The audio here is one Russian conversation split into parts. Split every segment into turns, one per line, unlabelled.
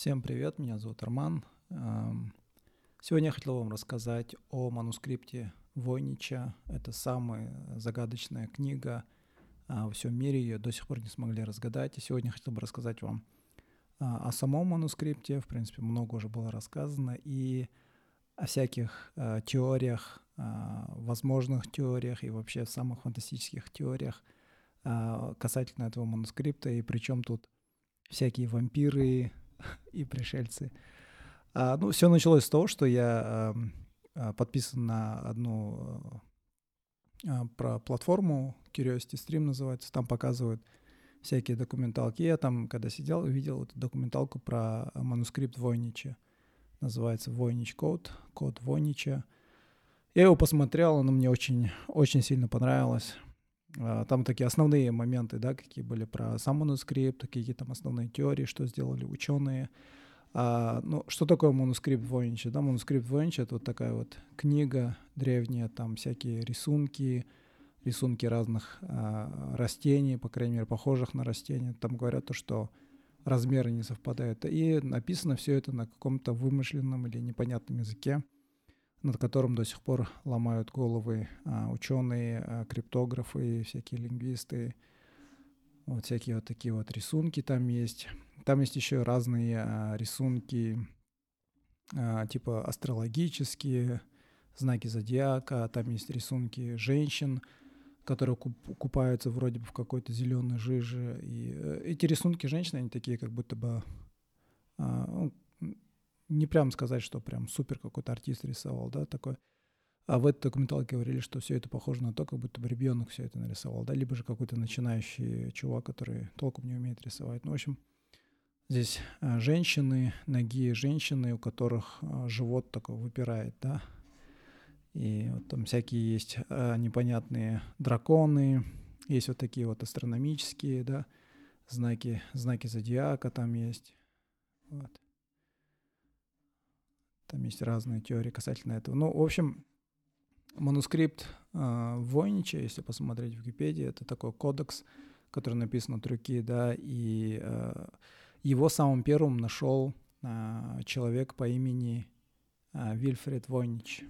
Всем привет, меня зовут Арман. Сегодня я хотел вам рассказать о манускрипте Войнича. Это самая загадочная книга а, во всем мире, ее до сих пор не смогли разгадать. И сегодня я хотел бы рассказать вам а, о самом манускрипте. В принципе, много уже было рассказано. И о всяких а, теориях, возможных теориях и вообще самых фантастических теориях касательно этого манускрипта. И причем тут всякие вампиры, и пришельцы. А, ну, все началось с того, что я а, подписан на одну а, про платформу Curiosity Stream называется, там показывают всякие документалки. Я там, когда сидел, увидел эту документалку про манускрипт Войнича. Называется Войнич Код, код Войнича. Я его посмотрел, оно мне очень, очень сильно понравилось. А, там такие основные моменты, да, какие были про сам манускрипт, какие там основные теории, что сделали ученые. А, ну, что такое манускрипт Войнича? Да, манускрипт Войнича — это вот такая вот книга древняя, там всякие рисунки, рисунки разных а, растений, по крайней мере, похожих на растения. Там говорят то, что размеры не совпадают. И написано все это на каком-то вымышленном или непонятном языке над которым до сих пор ломают головы а, ученые, а, криптографы, всякие лингвисты. Вот всякие вот такие вот рисунки там есть. Там есть еще разные а, рисунки, а, типа астрологические, знаки зодиака. Там есть рисунки женщин, которые купаются вроде бы в какой-то зеленой жиже. И э, эти рисунки женщин, они такие как будто бы а, ну, не прям сказать, что прям супер какой-то артист рисовал, да, такой. А в этой документалке говорили, что все это похоже на то, как будто бы ребенок все это нарисовал, да, либо же какой-то начинающий чувак, который толком не умеет рисовать. Ну, в общем, здесь а, женщины, ноги женщины, у которых а, живот такой выпирает, да, и вот там всякие есть а, непонятные драконы, есть вот такие вот астрономические, да, знаки, знаки зодиака там есть, вот. Там есть разные теории касательно этого. Ну, в общем, манускрипт э, Войнича, если посмотреть в Википедии, это такой кодекс, который написан от руки, да, и э, его самым первым нашел э, человек по имени э, Вильфред Войнич.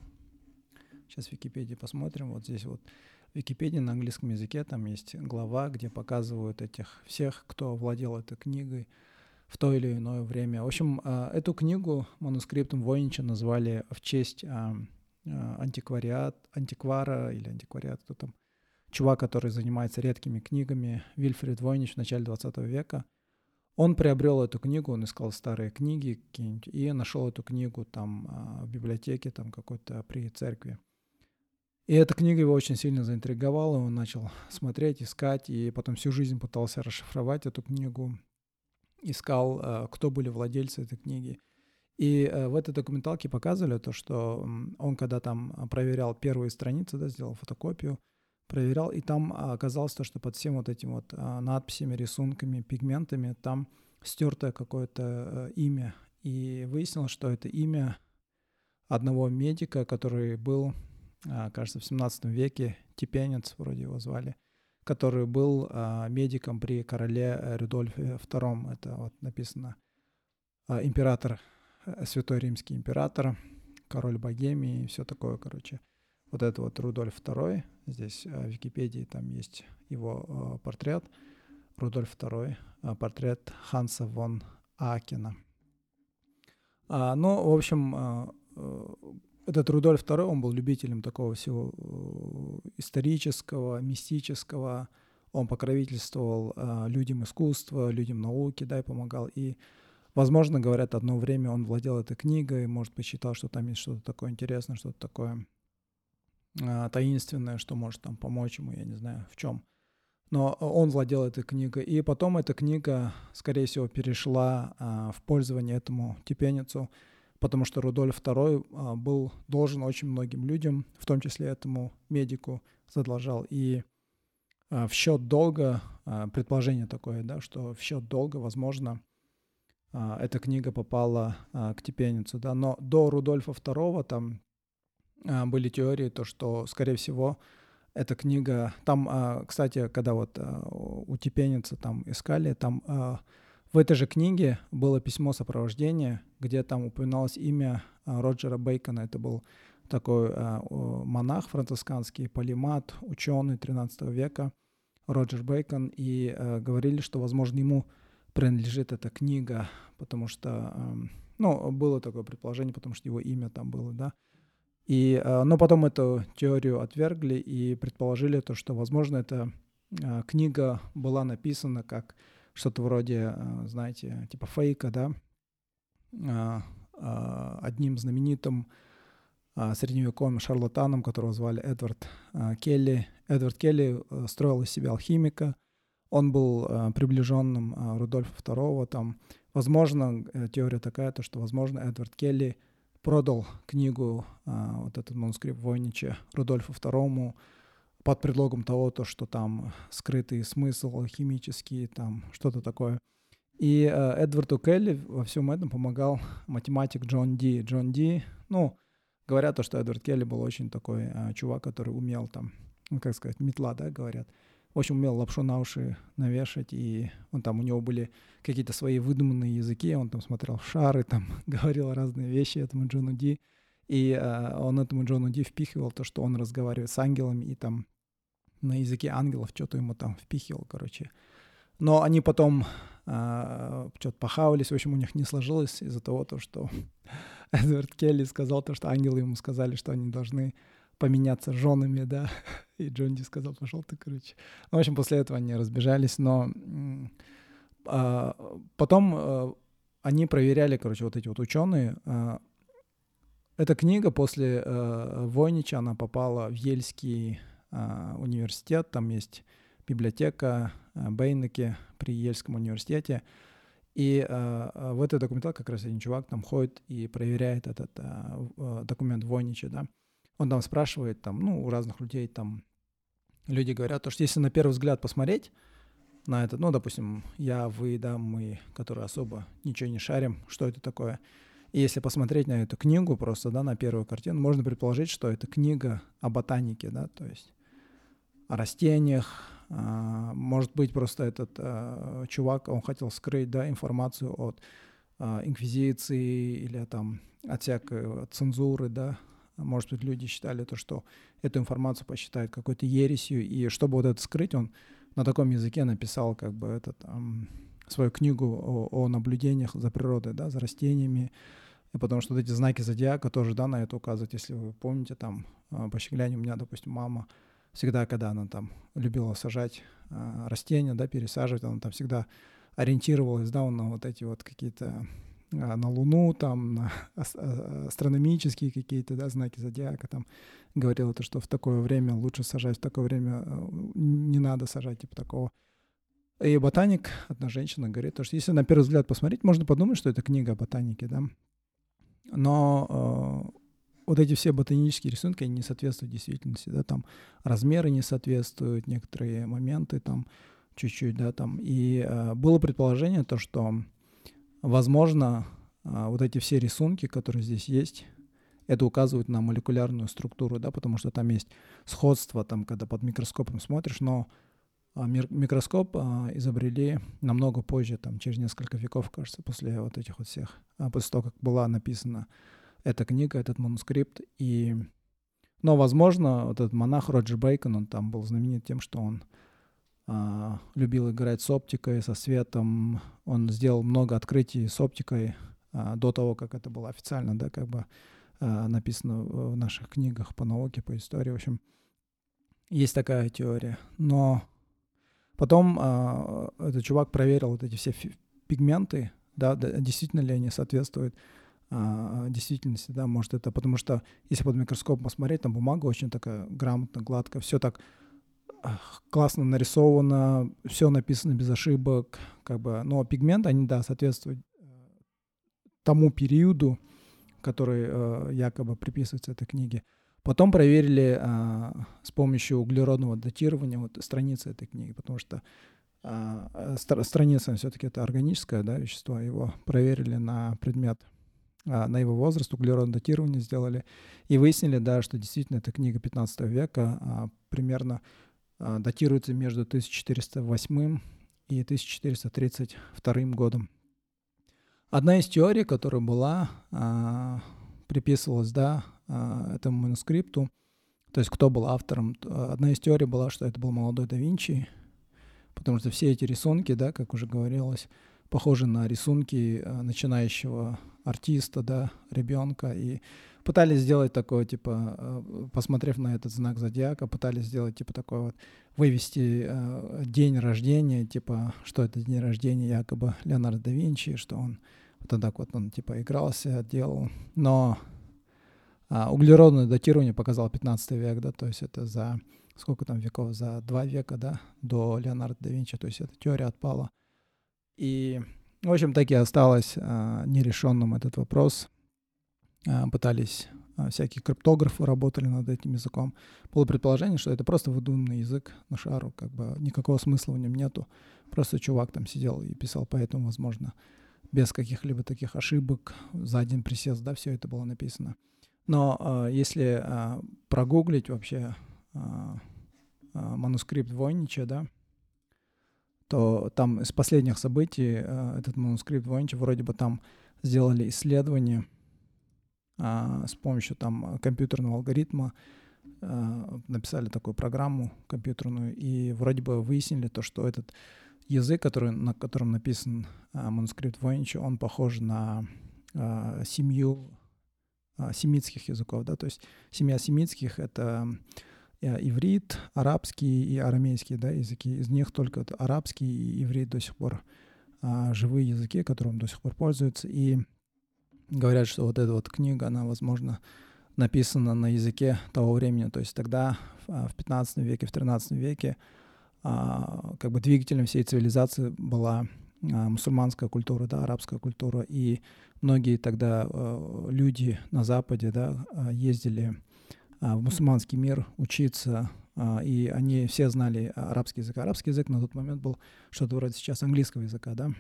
Сейчас в Википедии посмотрим. Вот здесь вот в Википедии на английском языке там есть глава, где показывают этих всех, кто владел этой книгой, в то или иное время. В общем, а, эту книгу манускриптом Войнича назвали в честь а, а, антиквариат, антиквара или антиквариат, кто там, чувак, который занимается редкими книгами, Вильфред Войнич в начале 20 века. Он приобрел эту книгу, он искал старые книги и нашел эту книгу там в библиотеке там какой-то при церкви. И эта книга его очень сильно заинтриговала, он начал смотреть, искать, и потом всю жизнь пытался расшифровать эту книгу, искал, э, кто были владельцы этой книги. И э, в этой документалке показывали то, что он когда там проверял первые страницы, да, сделал фотокопию, проверял, и там оказалось то, что под всем вот этим вот а, надписями, рисунками, пигментами там стертое какое-то э, имя. И выяснилось, что это имя одного медика, который был, а, кажется, в 17 веке, Типенец вроде его звали – который был а, медиком при короле э, Рудольфе II. Это вот написано а, император, э, святой римский император, король Богемии и все такое, короче. Вот это вот Рудольф II. Здесь а, в Википедии там есть его портрет. Рудольф II, портрет Ханса фон Акена. А, ну, в общем, а, этот Рудольф II, он был любителем такого всего э, исторического, мистического. Он покровительствовал э, людям искусства, людям науки, да, и помогал. И, возможно, говорят, одно время он владел этой книгой, может быть, считал, что там есть что-то такое интересное, что-то такое э, таинственное, что может там помочь ему, я не знаю, в чем. Но он владел этой книгой. И потом эта книга, скорее всего, перешла в пользование этому типеницу – потому что Рудольф II а, был должен очень многим людям, в том числе этому медику, задолжал. И а, в счет долга, а, предположение такое, да, что в счет долга, возможно, эта книга попала к Типеницу, да, но до Рудольфа II там были теории, то, что, скорее всего, эта книга, там, кстати, когда вот у Типеница там искали, там В этой же книге было письмо сопровождения, где там упоминалось имя а, Роджера Бейкона. Это был такой а, монах францисканский, полимат, ученый 13 века, Роджер Бейкон, и а, говорили, что, возможно, ему принадлежит эта книга, потому что, ну, было такое предположение, потому что его имя там было, да. И, но потом эту теорию отвергли и предположили то, что, возможно, эта книга была написана как что-то вроде, знаете, типа фейка, да, одним знаменитым а, средневековым шарлатаном, которого звали Эдвард а, Келли. Эдвард Келли э, строил из себя алхимика. Он был а, приближенным Рудольфа II. Там, возможно, э, теория такая, то, что, возможно, Эдвард Келли продал книгу, вот этот манускрипт Войнича Рудольфу II под предлогом того, то, что там скрытый смысл химический, там что-то такое. И э, Эдварду Келли во всем этом помогал математик Джон Ди. Джон Ди, ну, Говорят то, что Эдвард Келли был очень такой а, чувак, который умел там, ну, как сказать, метла, да, говорят. Общем, умел лапшу на уши навешать, и он там, у него были какие-то свои выдуманные языки, он там смотрел шары, там говорил разные вещи этому Джону Ди, и а, он этому Джону Ди впихивал то, что он разговаривает с ангелами, и там на языке ангелов что-то ему там впихивал, короче. Но они потом а, что-то похавались, в общем, у них не сложилось из-за того, то, что Эдвард Келли сказал то, что ангелы ему сказали, что они должны поменяться женами, да, и Джонди сказал, пошел ты, короче. Ну, в общем, после этого они разбежались, но а, потом а, они проверяли, короче, вот эти вот ученые. А, эта книга после а, Войнича, она попала в Ельский а, университет, там есть библиотека а, Бейнеке при Ельском университете, и э, в этой документалке как раз один чувак там ходит и проверяет этот э, документ Войнича, да. Он там спрашивает, там, ну, у разных людей там, люди говорят, то, что если на первый взгляд посмотреть на это, ну, допустим, я, вы, да, мы, которые особо ничего не шарим, что это такое, и если посмотреть на эту книгу просто, да, на первую картину, можно предположить, что это книга о ботанике, да, то есть о растениях, а, может быть, просто этот а, чувак, он хотел скрыть да, информацию от а, инквизиции или там от всякой цензуры, да. Может быть, люди считали то, что эту информацию посчитают какой-то ересью, и чтобы вот это скрыть, он на таком языке написал как бы этот, um, свою книгу о, о наблюдениях за природой, да, за растениями, потому что вот эти знаки зодиака тоже, да, на это указывают. Если вы помните, там, по щеглянию у меня, допустим, мама всегда, когда она там любила сажать э, растения, да, пересаживать, она там всегда ориентировалась, да, на вот эти вот какие-то э, на Луну, там, на астрономические какие-то, да, знаки зодиака, там, говорила то, что в такое время лучше сажать, в такое время не надо сажать, типа такого. И ботаник, одна женщина говорит, то, что если на первый взгляд посмотреть, можно подумать, что это книга о ботанике, да, но вот эти все ботанические рисунки, они не соответствуют действительности, да, там размеры не соответствуют, некоторые моменты там чуть-чуть, да, там. И э, было предположение то, что, возможно, э, вот эти все рисунки, которые здесь есть, это указывает на молекулярную структуру, да, потому что там есть сходство, там, когда под микроскопом смотришь, но микроскоп а, изобрели намного позже, там, через несколько веков, кажется, после вот этих вот всех, а, после того, как была написана эта книга, этот манускрипт. И, но, возможно, вот этот монах Роджер Бейкон, он там был знаменит тем, что он а, любил играть с оптикой, со светом. Он сделал много открытий с оптикой а, до того, как это было официально, да, как бы а, написано в наших книгах по науке, по истории. В общем, есть такая теория. Но потом а, этот чувак проверил вот эти все пигменты, да, да, действительно ли они соответствуют а, действительности, да, может это, потому что если под микроскопом посмотреть, там бумага очень такая грамотно, гладко, все так классно нарисовано, все написано без ошибок, как бы, но пигмент, они, да, соответствуют э, тому периоду, который э, якобы приписывается этой книге. Потом проверили э, с помощью углеродного датирования вот страницы этой книги, потому что э, страница все-таки это органическое да, вещество, его проверили на предмет а, на его возраст, углеродное датирование сделали, и выяснили, да, что действительно эта книга 15 века а, примерно а, датируется между 1408 и и 1432 годом. Одна из теорий, которая была, а, приписывалась, да, а, этому манускрипту, то есть кто был автором, одна из теорий была, что это был молодой да Винчи, потому что все эти рисунки, да, как уже говорилось, похожи на рисунки а, начинающего артиста, да, ребенка, и пытались сделать такое, типа, посмотрев на этот знак зодиака, пытались сделать, типа, такой вот, вывести э, день рождения, типа, что это день рождения якобы Леонардо да Винчи, что он вот так вот он, типа, игрался, делал, но а, углеродное датирование показало 15 век, да, то есть это за сколько там веков, за два века, да, до Леонардо да Винчи, то есть эта теория отпала. И, в общем, так и осталось а, нерешенным этот вопрос. А, пытались а, всякие криптографы работали над этим языком. Было предположение, что это просто выдуманный язык на шару, как бы никакого смысла в нем нету. Просто чувак там сидел и писал, поэтому, возможно, без каких-либо таких ошибок за один присест, да, все это было написано. Но э, если э, прогуглить вообще э, манускрипт Войнича, да, то там из последних событий э, этот манускрипт Войнича вроде бы там сделали исследование э, с помощью там компьютерного алгоритма, э, написали такую программу компьютерную и вроде бы выяснили то, что этот язык, который, на котором написан э, манускрипт Войнича, он похож на э, семью э, семитских языков, да, то есть семья семитских — это Э, иврит, арабский и арамейский да, языки. Из них только арабский и иврит до сих пор а, живые языки, которым до сих пор пользуются. И говорят, что вот эта вот книга, она, возможно, написана на языке того времени. То есть тогда, в 15 веке, в 13 веке, а, как бы двигателем всей цивилизации была а, мусульманская культура, да, арабская культура. И многие тогда а, люди на Западе да, а, ездили а, в мусульманский мир учиться, а, и они все знали арабский язык. Арабский язык на тот момент был что-то вроде сейчас английского языка, да.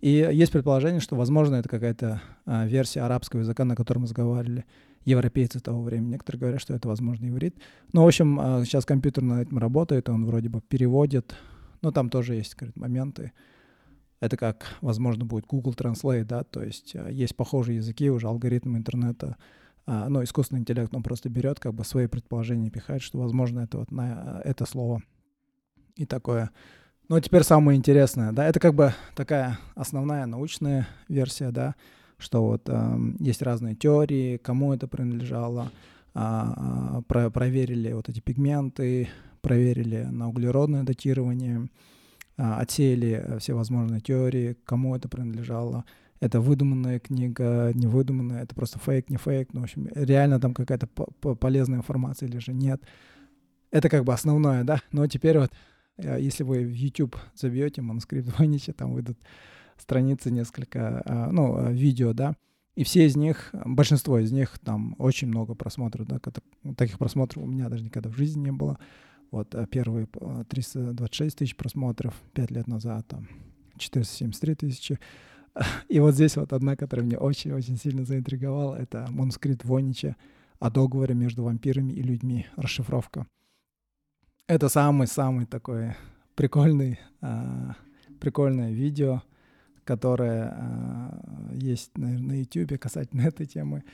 И есть предположение, что, возможно, это какая-то а, версия арабского языка, на котором разговаривали европейцы того времени. Некоторые говорят, что это, возможно, иврит. Но, в общем, сейчас компьютер над этим работает, он вроде бы переводит. Но там тоже есть говорит, моменты. Это как, возможно, будет Google Translate, да, то есть есть похожие языки, уже алгоритмы интернета. А, ну, искусственный интеллект, он просто берет, как бы свои предположения пихает, что, возможно, это вот на это слово. И такое. Ну, а теперь самое интересное, да, это как бы такая основная научная версия, да, что вот э, есть разные теории, кому это принадлежало, э, про проверили вот эти пигменты, проверили на углеродное датирование, э, отсеяли все возможные теории, кому это принадлежало, это выдуманная книга, не выдуманная, это просто фейк, не фейк, ну, в общем, реально там какая-то полезная информация или же нет. Это как бы основное, да, но теперь вот, э, если вы в YouTube забьете манускрипт Войнича, там выйдут страницы несколько, а, ну, э, видео, да, и все из них, большинство из них, там очень много просмотров, да, таких просмотров у меня даже никогда в жизни не было. Вот э, первые 326 тысяч просмотров пять лет назад, там 473 тысячи. И вот здесь вот одна, которая мне очень-очень сильно заинтриговала, это манускрипт Вонича о договоре между вампирами и людьми, расшифровка. Это самый-самый такой прикольный, а, прикольное видео, которое есть, наверное, на YouTube касательно этой темы.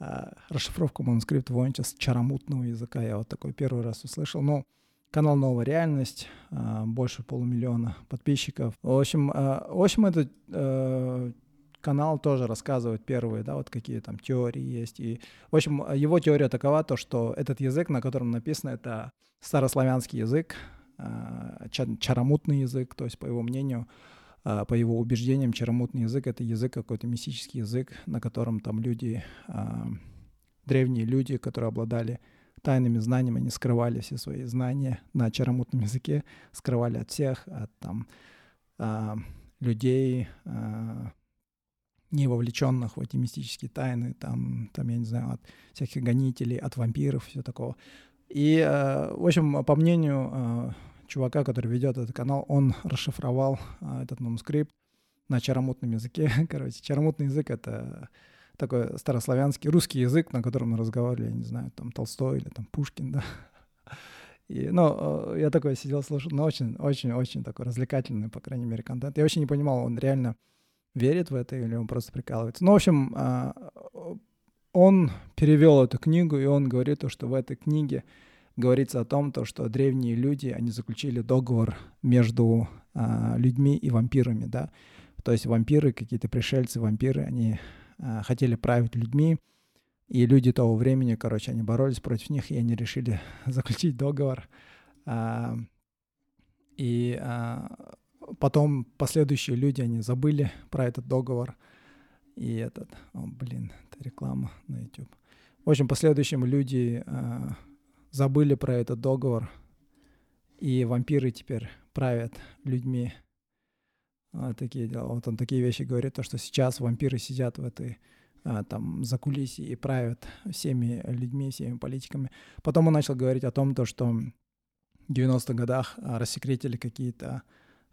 А, расшифровка манускрипта Вонича с чаромутного языка. Я вот такой первый раз услышал. Но канал «Новая реальность», а, больше полумиллиона подписчиков. В общем, а, в общем этот э, канал тоже рассказывает первые, да, вот какие там теории есть. И, в общем, его теория такова, то, что этот язык, на котором написано, это старославянский язык, чаромутный язык, то есть, по его мнению, по его убеждениям, чаромутный язык — это язык какой-то мистический язык, на котором там люди, древние люди, которые обладали тайными знаниями, они скрывали все свои знания на чаромутном языке, скрывали от всех, от там а, людей, а, не вовлеченных в эти мистические тайны, там, там, я не знаю, от всяких гонителей, от вампиров, все такого. И, а, в общем, по мнению а, чувака, который ведет этот канал, он расшифровал а, этот манускрипт на чаромутном языке. Короче, чаромутный язык — это такой старославянский, русский язык, на котором мы разговаривали, я не знаю, там Толстой или там Пушкин, да. И, ну, я такой сидел, слушал, ну, очень, очень, очень такой развлекательный, по крайней мере, контент. Я вообще не понимал, он реально верит в это или он просто прикалывается. Ну, в общем, а, он перевел эту книгу, и он говорит, что в этой книге говорится о том, то, что древние люди, они заключили договор между а, людьми и вампирами, да. То есть вампиры, какие-то пришельцы, вампиры, они а, хотели править людьми, и люди того времени, короче, они боролись против них, и они решили заключить договор. А, и а, потом последующие люди, они забыли про этот договор. И этот, о, блин, это реклама на YouTube. В общем, последующим люди а, забыли про этот договор, и вампиры теперь правят людьми. А, такие дела. Вот он такие вещи говорит, то, что сейчас вампиры сидят в этой а, там за кулиси и правят всеми людьми, всеми политиками. Потом он начал говорить о том, то, что в 90-х годах а, рассекретили какие-то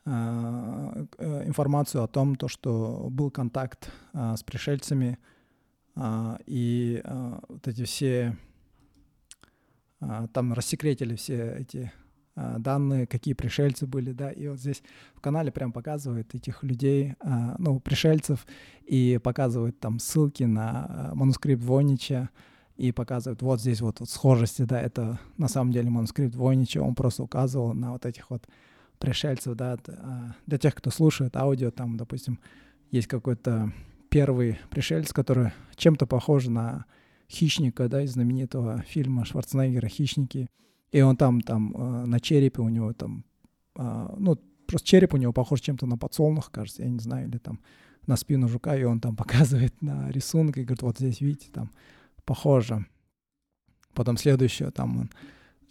а, э, информацию о том, то, что был контакт с пришельцами, и вот эти все там рассекретили все эти а, данные, какие пришельцы были, да, и вот здесь в канале прям показывают этих людей, а, ну, пришельцев, и показывают там ссылки на а, манускрипт Войнича, и показывают вот здесь вот, вот схожести, да, это на самом деле манускрипт Войнича, он просто указывал на вот этих вот пришельцев, да, для тех, кто слушает аудио, там, допустим, есть какой-то первый пришелец, который чем-то похож на хищника, да, из знаменитого фильма Шварценеггера «Хищники», и он там, там э, на черепе у него там, а, ну, просто череп у него похож чем-то на подсолнух, кажется, я не знаю, или там на спину жука, и он там показывает на рисунок и говорит, вот здесь, видите, там похоже. Потом следующее, там он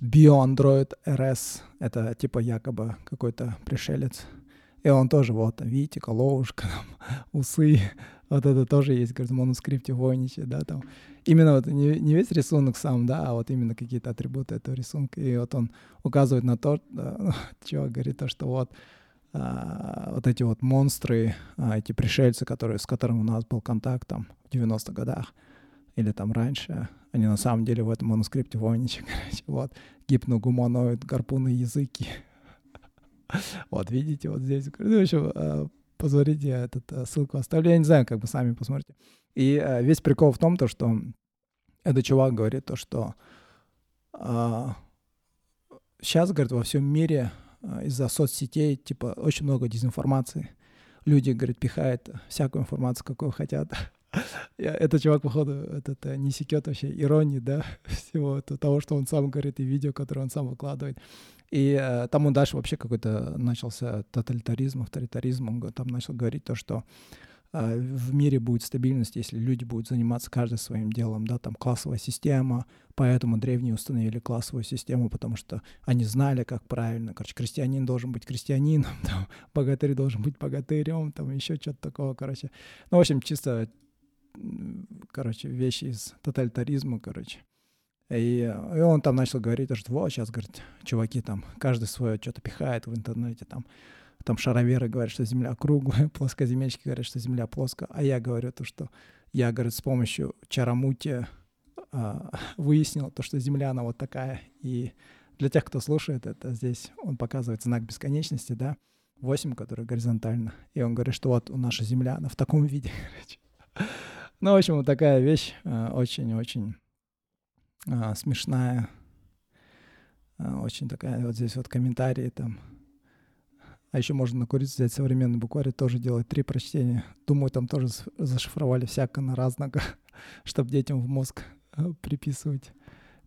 BioAndroid RS, это типа якобы какой-то пришелец. И он тоже, вот, там, видите, коловушка, там, усы, вот это тоже есть, говорит, в манускрипте Войнича, да, там именно вот не, не весь рисунок сам, да, а вот именно какие-то атрибуты этого рисунка. И вот он указывает на то, да, ну, говорит то, что вот а, вот эти вот монстры, а, эти пришельцы, которые, с которыми у нас был контакт там в 90-х годах или там раньше, они на самом деле в этом манускрипте Войнича, короче, вот, гипногуманоид, гарпуны языки. Вот, видите, вот здесь. Ну, в общем, а, посмотрите, этот, а, ссылку оставлю. Я не знаю, как бы сами посмотрите. И э, весь прикол в том, то, что этот чувак говорит то, что э, сейчас, говорит, во всем мире э, из-за соцсетей, типа, очень много дезинформации. Люди, говорит, пихают всякую информацию, какую хотят. Этот чувак, походу, этот, не секет вообще иронии, да, всего того, что он сам говорит, и видео, которое он сам выкладывает. И э, там он дальше вообще какой-то начался тоталитаризм, авторитаризм. Он там начал говорить то, что а, в мире будет стабильность, если люди будут заниматься каждый своим делом, да, там классовая система, поэтому древние установили классовую систему, потому что они знали, как правильно, короче, крестьянин должен быть крестьянином, там, богатырь должен быть богатырем, там, еще что-то такого, короче. Ну, в общем, чисто, короче, вещи из тоталитаризма, короче. И, и он там начал говорить, что вот сейчас, говорит, чуваки там, каждый свое что-то пихает в интернете, там, там шароверы говорят, что Земля круглая, плоскоземельщики говорят, что Земля плоская, а я говорю то, что я, говорит, с помощью чарамути а, выяснил то, что Земля, она вот такая. И для тех, кто слушает это, здесь он показывает знак бесконечности, да, 8, который горизонтально. И он говорит, что вот наша Земля, она в таком виде, короче. Ну, в общем, вот такая вещь а, очень-очень а, смешная. А, очень такая, вот здесь вот комментарии там, а еще можно на курицу взять современный букварь тоже делать три прочтения. Думаю, там тоже зашифровали всяко на разного, чтобы детям в мозг э, приписывать.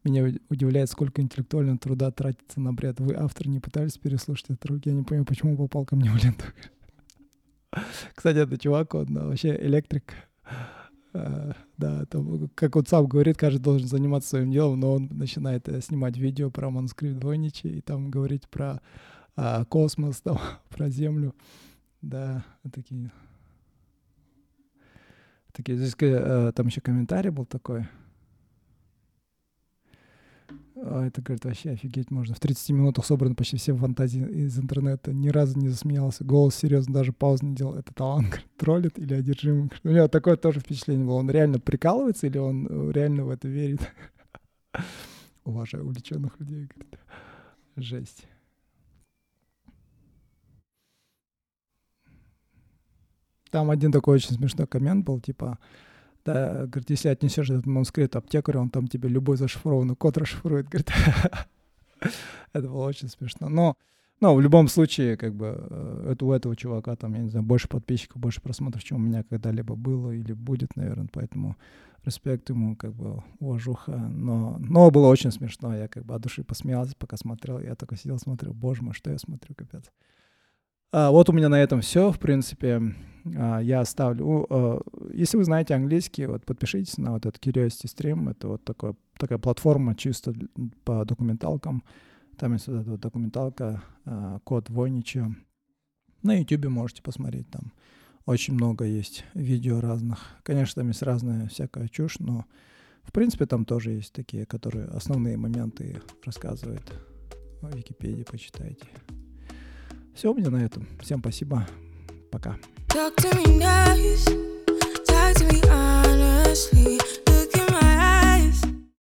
Меня удивляет, сколько интеллектуального труда тратится на бред. Вы, автор, не пытались переслушать этот руки? Я не понимаю, почему попал ко мне в ленту. Кстати, это чувак, он вообще электрик. Uh, да, там, как он сам говорит, каждый должен заниматься своим делом, но он начинает uh, снимать видео про манускрипт Войничи и там говорить про а, космос, там, про Землю. Да, такие. Такие, здесь э, там еще комментарий был такой. А, это, говорит, вообще офигеть можно. В 30 минутах собраны почти все фантазии из интернета. Ни разу не засмеялся. Голос серьезно, даже пауз не делал. Это талант, говорит, троллит или одержим? У меня такое тоже впечатление было. Он реально прикалывается или он э, реально в это верит? Уважаю увлеченных людей, говорит. Жесть. Там один такой очень смешной коммент был, типа, да, говорит, если отнесешь этот манускрипт аптекарю, он там тебе любой зашифрованный код расшифрует, говорит. Это было очень смешно. Но, но в любом случае, как бы, э, это у этого чувака там, я не знаю, больше подписчиков, больше просмотров, чем у меня когда-либо было или будет, наверное, поэтому респект ему, как бы, уважуха. Но, но было очень смешно, я как бы от души посмеялся, пока смотрел, я только сидел, смотрел, боже мой, что я смотрю, капец. А, вот у меня на этом все, в принципе. А, я оставлю... А, если вы знаете английский, вот подпишитесь на вот этот Curiosity Stream. Это вот такой, такая платформа чисто по документалкам. Там есть вот эта вот документалка а, «Код Войнича». На YouTube можете посмотреть там. Очень много есть видео разных. Конечно, там есть разная всякая чушь, но в принципе там тоже есть такие, которые основные моменты рассказывают. В Википедии почитайте. Все у меня на этом. Всем спасибо. Пока. Talk to me nice, talk to me honestly. Look in my eyes.